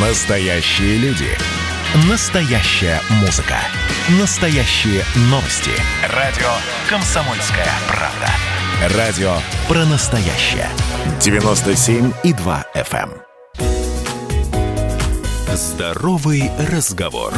Настоящие люди. Настоящая музыка. Настоящие новости. Радио «Комсомольская правда». Радио про настоящее. 97,2 FM. эм. Здоровый разговор.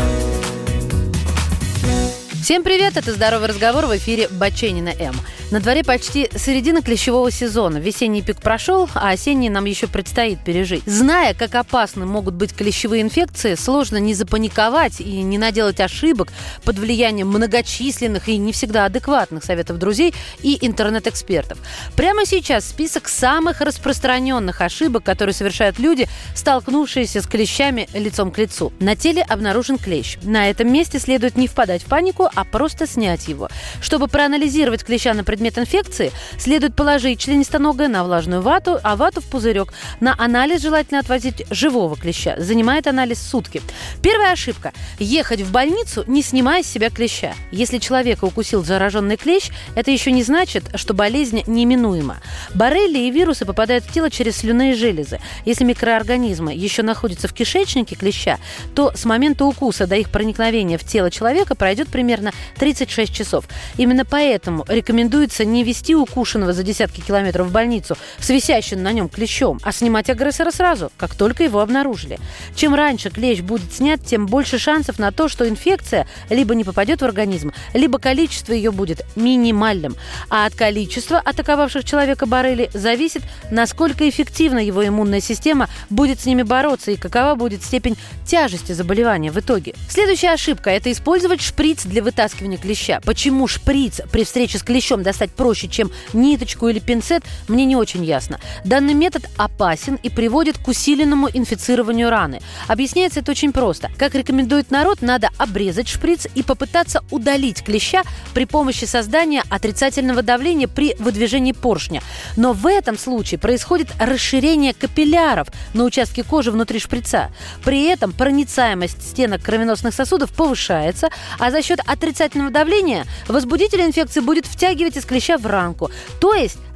Всем привет, это «Здоровый разговор» в эфире Баченина М. На дворе почти середина клещевого сезона. Весенний пик прошел, а осенний нам еще предстоит пережить. Зная, как опасны могут быть клещевые инфекции, сложно не запаниковать и не наделать ошибок под влиянием многочисленных и не всегда адекватных советов друзей и интернет-экспертов. Прямо сейчас список самых распространенных ошибок, которые совершают люди, столкнувшиеся с клещами лицом к лицу. На теле обнаружен клещ. На этом месте следует не впадать в панику, а просто снять его. Чтобы проанализировать клеща на предмет инфекции, следует положить членистоногое на влажную вату, а вату в пузырек. На анализ желательно отвозить живого клеща. Занимает анализ сутки. Первая ошибка – ехать в больницу, не снимая с себя клеща. Если человека укусил зараженный клещ, это еще не значит, что болезнь неминуема. Боррелии и вирусы попадают в тело через слюнные железы. Если микроорганизмы еще находятся в кишечнике клеща, то с момента укуса до их проникновения в тело человека пройдет примерно 36 часов. Именно поэтому рекомендуется не вести укушенного за десятки километров в больницу с висящим на нем клещом, а снимать агрессора сразу, как только его обнаружили. Чем раньше клещ будет снят, тем больше шансов на то, что инфекция либо не попадет в организм, либо количество ее будет минимальным. А от количества атаковавших человека боррели зависит, насколько эффективно его иммунная система будет с ними бороться и какова будет степень тяжести заболевания в итоге. Следующая ошибка – это использовать шприц для вытаскивания клеща. Почему шприц при встрече с клещом достать проще, чем ниточку или пинцет, мне не очень ясно. Данный метод опасен и приводит к усиленному инфицированию раны. Объясняется это очень просто. Как рекомендует народ, надо обрезать шприц и попытаться удалить клеща при помощи создания отрицательного давления при выдвижении поршня. Но в этом случае происходит расширение капилляров на участке кожи внутри шприца. При этом проницаемость стенок кровеносных сосудов повышается, а за счет отрицательного давления возбудитель инфекции будет втягивать из клеща в ранку.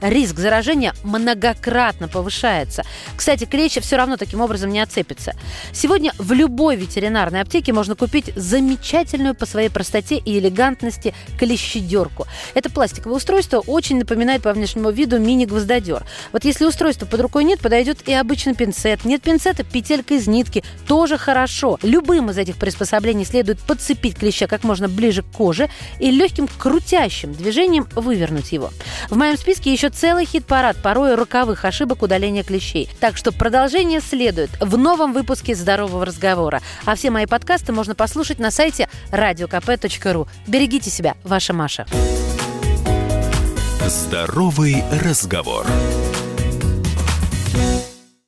Риск заражения многократно повышается. Кстати, клещ все равно таким образом не отцепится. Сегодня в любой ветеринарной аптеке можно купить замечательную по своей простоте и элегантности клещедерку. Это пластиковое устройство, очень напоминает по внешнему виду мини-гвоздодер. Вот если устройства под рукой нет, подойдет и обычный пинцет. Нет пинцета, петелька из нитки. Тоже хорошо. Любым из этих приспособлений следует подцепить клеща как можно ближе к коже и легким крутящим движением вывернуть его. В моем списке еще целый хит-парад порой роковых ошибок удаления клещей. Так что продолжение следует в новом выпуске «Здорового разговора». А все мои подкасты можно послушать на сайте radiokp.ru. Берегите себя, ваша Маша. Здоровый разговор.